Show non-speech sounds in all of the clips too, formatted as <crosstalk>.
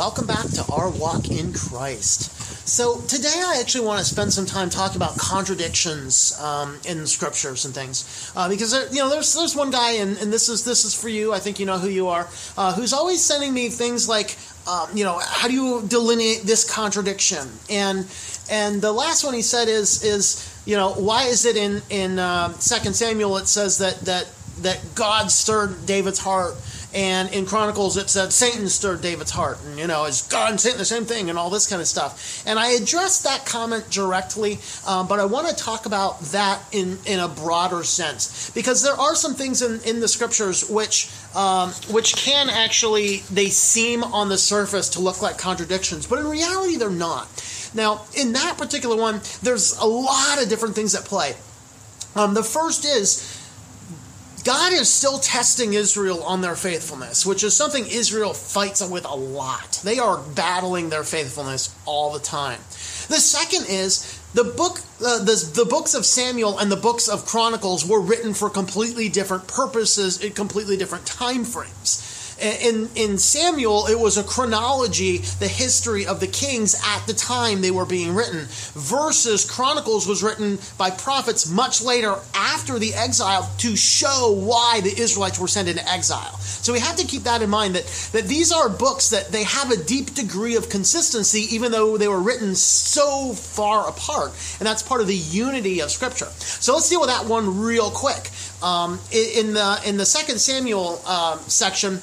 welcome back to our walk in Christ. So today I actually want to spend some time talking about contradictions um, in scriptures and things, uh, because there, you know there's there's one guy, and, and this is this is for you. I think you know who you are, uh, who's always sending me things like, um, you know, how do you delineate this contradiction? And and the last one he said is is you know why is it in in uh, Second Samuel it says that that that God stirred David's heart and in Chronicles, it said Satan stirred David's heart, and you know, is God and Satan the same thing, and all this kind of stuff. And I addressed that comment directly, um, but I want to talk about that in in a broader sense because there are some things in in the scriptures which um, which can actually they seem on the surface to look like contradictions, but in reality they're not. Now, in that particular one, there's a lot of different things at play. Um, the first is God is still testing Israel on their faithfulness, which is something Israel fights with a lot. They are battling their faithfulness all the time. The second is the book, uh, the, the books of Samuel and the books of Chronicles were written for completely different purposes in completely different time frames in in Samuel, it was a chronology, the history of the kings at the time they were being written, versus Chronicles was written by prophets much later after the exile to show why the Israelites were sent into exile. So we have to keep that in mind that that these are books that they have a deep degree of consistency, even though they were written so far apart, and that's part of the unity of Scripture. So let's deal with that one real quick. Um, in the in the Second Samuel uh, section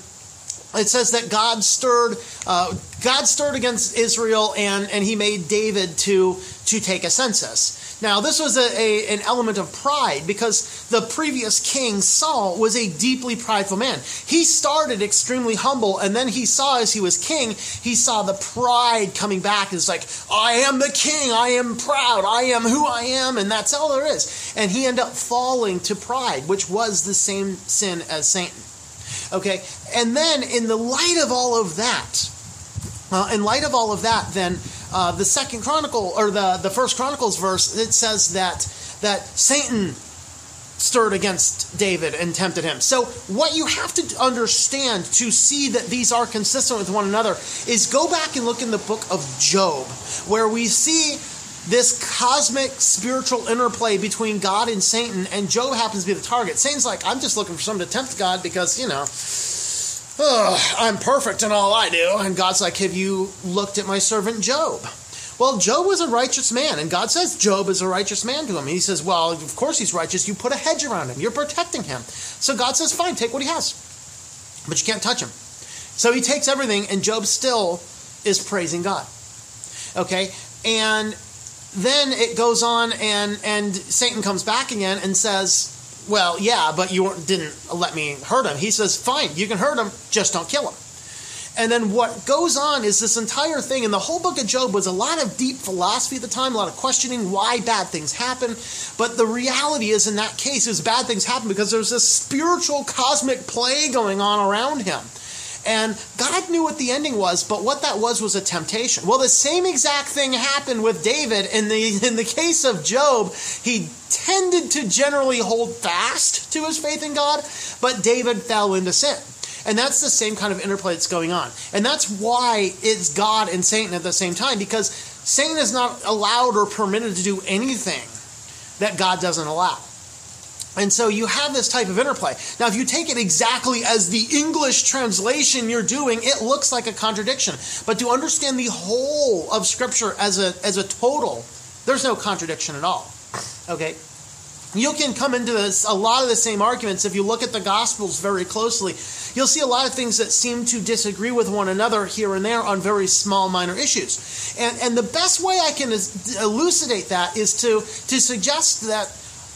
it says that God stirred uh, God stirred against Israel and and he made David to to take a census. Now this was a, a, an element of pride because the previous king Saul was a deeply prideful man. He started extremely humble and then he saw as he was king he saw the pride coming back. It's like I am the king, I am proud, I am who I am, and that's all there is. And he ended up falling to pride, which was the same sin as Satan. Okay, and then in the light of all of that, uh, in light of all of that, then uh, the second chronicle or the the first chronicles verse it says that that Satan stirred against David and tempted him. So what you have to understand to see that these are consistent with one another is go back and look in the book of Job, where we see this cosmic spiritual interplay between God and Satan, and Job happens to be the target. Satan's like, I'm just looking for someone to tempt God because, you know, oh, I'm perfect in all I do. And God's like, Have you looked at my servant Job? Well, Job was a righteous man, and God says Job is a righteous man to him. He says, Well, of course he's righteous. You put a hedge around him, you're protecting him. So God says, Fine, take what he has, but you can't touch him. So he takes everything, and Job still is praising God. Okay? And then it goes on, and and Satan comes back again and says, "Well, yeah, but you didn't let me hurt him." He says, "Fine, you can hurt him, just don't kill him." And then what goes on is this entire thing, and the whole book of Job was a lot of deep philosophy at the time, a lot of questioning why bad things happen. But the reality is, in that case, is bad things happen because there's this spiritual cosmic play going on around him. And God knew what the ending was, but what that was was a temptation. Well, the same exact thing happened with David. In the in the case of Job, he tended to generally hold fast to his faith in God, but David fell into sin. And that's the same kind of interplay that's going on. And that's why it's God and Satan at the same time, because Satan is not allowed or permitted to do anything that God doesn't allow. And so you have this type of interplay. Now, if you take it exactly as the English translation you're doing, it looks like a contradiction. But to understand the whole of Scripture as a, as a total, there's no contradiction at all. Okay? You can come into this, a lot of the same arguments if you look at the Gospels very closely. You'll see a lot of things that seem to disagree with one another here and there on very small, minor issues. And, and the best way I can elucidate that is to, to suggest that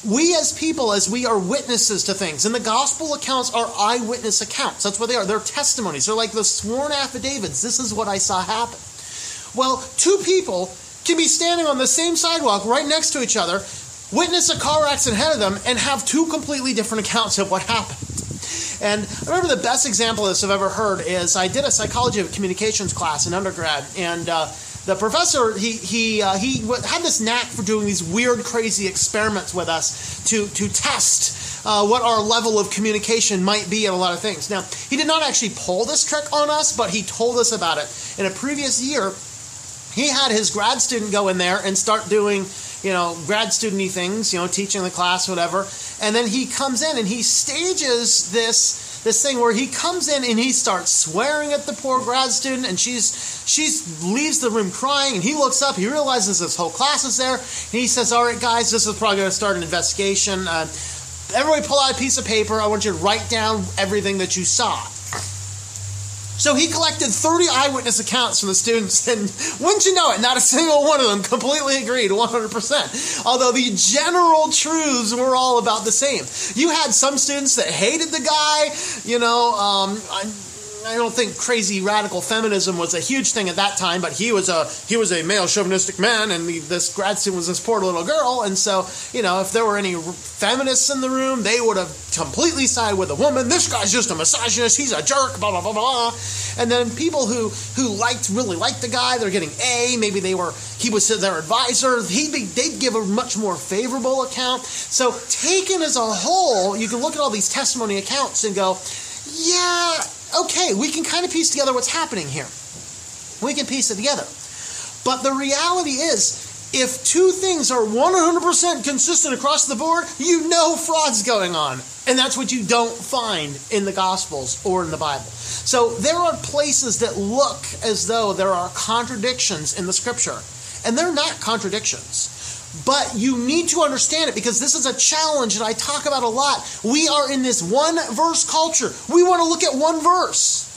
we as people, as we are witnesses to things, and the gospel accounts are eyewitness accounts. That's what they are. They're testimonies. They're like the sworn affidavits. This is what I saw happen. Well, two people can be standing on the same sidewalk right next to each other, witness a car accident ahead of them, and have two completely different accounts of what happened. And I remember the best example of this I've ever heard is I did a psychology of communications class in undergrad, and uh, the professor he he uh, he had this knack for doing these weird, crazy experiments with us to to test uh, what our level of communication might be at a lot of things. Now, he did not actually pull this trick on us, but he told us about it in a previous year. He had his grad student go in there and start doing you know, grad studenty things, you know, teaching the class, whatever. And then he comes in and he stages this this thing where he comes in and he starts swearing at the poor grad student and she's she's leaves the room crying and he looks up he realizes this whole class is there and he says all right guys this is probably going to start an investigation. Uh, everybody pull out a piece of paper. I want you to write down everything that you saw so he collected 30 eyewitness accounts from the students, <laughs> and wouldn't you know it, not a single one of them completely agreed 100%. Although the general truths were all about the same. You had some students that hated the guy, you know, um, I don't think crazy radical feminism was a huge thing at that time, but he was a he was a male chauvinistic man, and this grad student was this poor little girl, and so you know if there were any feminists in the room, they would have completely sided with a woman. This guy's just a misogynist. He's a jerk. Blah blah blah blah. And then people who who liked really liked the guy, they're getting A. Maybe they were he was their advisor. Be, they'd give a much more favorable account. So taken as a whole, you can look at all these testimony accounts and go, yeah okay, we can kind of piece together what's happening here. We can piece it together. But the reality is, if two things are 100% consistent across the board, you know fraud's going on. And that's what you don't find in the Gospels or in the Bible. So there are places that look as though there are contradictions in the Scripture, and they're not contradictions. But you need to understand it because this is a challenge that I talk about a lot. We are in this one verse culture. We want to look at one verse.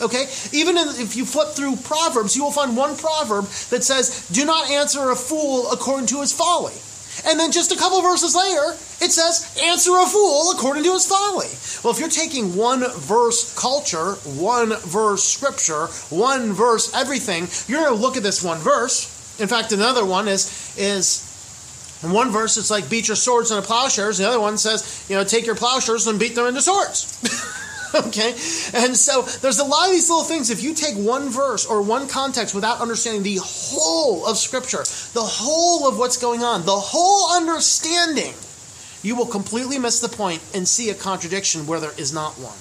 Okay? Even if you flip through Proverbs, you will find one proverb that says, Do not answer a fool according to his folly. And then just a couple verses later, it says, Answer a fool according to his folly. Well, if you're taking one verse culture, one verse scripture, one verse everything, you're going to look at this one verse. In fact, another one is, is in one verse, it's like beat your swords into plowshares. The other one says, you know, take your plowshares and beat them into swords. <laughs> okay? And so there's a lot of these little things. If you take one verse or one context without understanding the whole of Scripture, the whole of what's going on, the whole understanding, you will completely miss the point and see a contradiction where there is not one.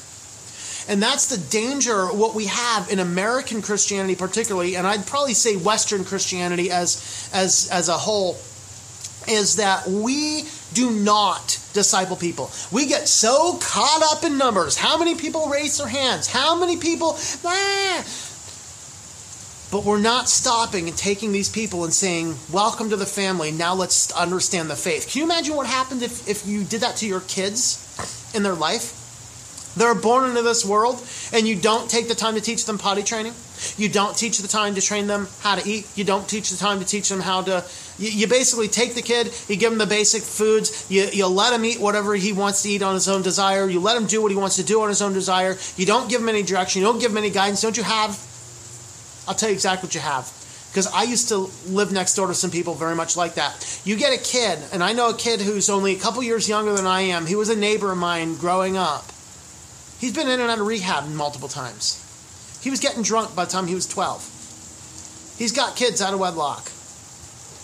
And that's the danger, what we have in American Christianity, particularly, and I'd probably say Western Christianity as, as, as a whole is that we do not disciple people. We get so caught up in numbers. How many people raise their hands? How many people? Ah. But we're not stopping and taking these people and saying, Welcome to the family. Now let's understand the faith. Can you imagine what happened if, if you did that to your kids in their life? They're born into this world, and you don't take the time to teach them potty training. You don't teach the time to train them how to eat. You don't teach the time to teach them how to. You, you basically take the kid, you give him the basic foods, you, you let him eat whatever he wants to eat on his own desire. You let him do what he wants to do on his own desire. You don't give him any direction. You don't give him any guidance. Don't you have? I'll tell you exactly what you have because I used to live next door to some people very much like that. You get a kid, and I know a kid who's only a couple years younger than I am. He was a neighbor of mine growing up. He's been in and out of rehab multiple times. He was getting drunk by the time he was 12. He's got kids out of wedlock.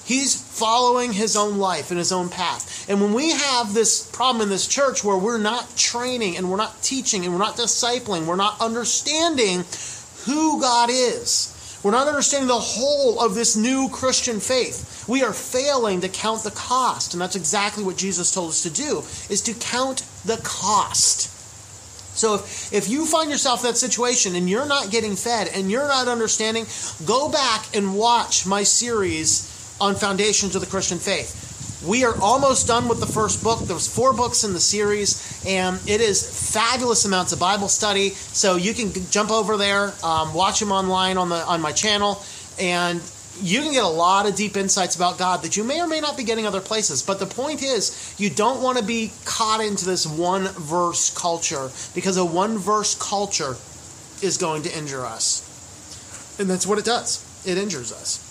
He's following his own life and his own path. And when we have this problem in this church where we're not training and we're not teaching and we're not discipling, we're not understanding who God is, we're not understanding the whole of this new Christian faith. We are failing to count the cost. And that's exactly what Jesus told us to do, is to count the cost. So if, if you find yourself in that situation and you're not getting fed and you're not understanding, go back and watch my series on foundations of the Christian faith. We are almost done with the first book. There's four books in the series, and it is fabulous amounts of Bible study. So you can jump over there, um, watch them online on the on my channel, and you can get a lot of deep insights about God that you may or may not be getting other places. But the point is, you don't want to be caught into this one verse culture because a one verse culture is going to injure us. And that's what it does it injures us.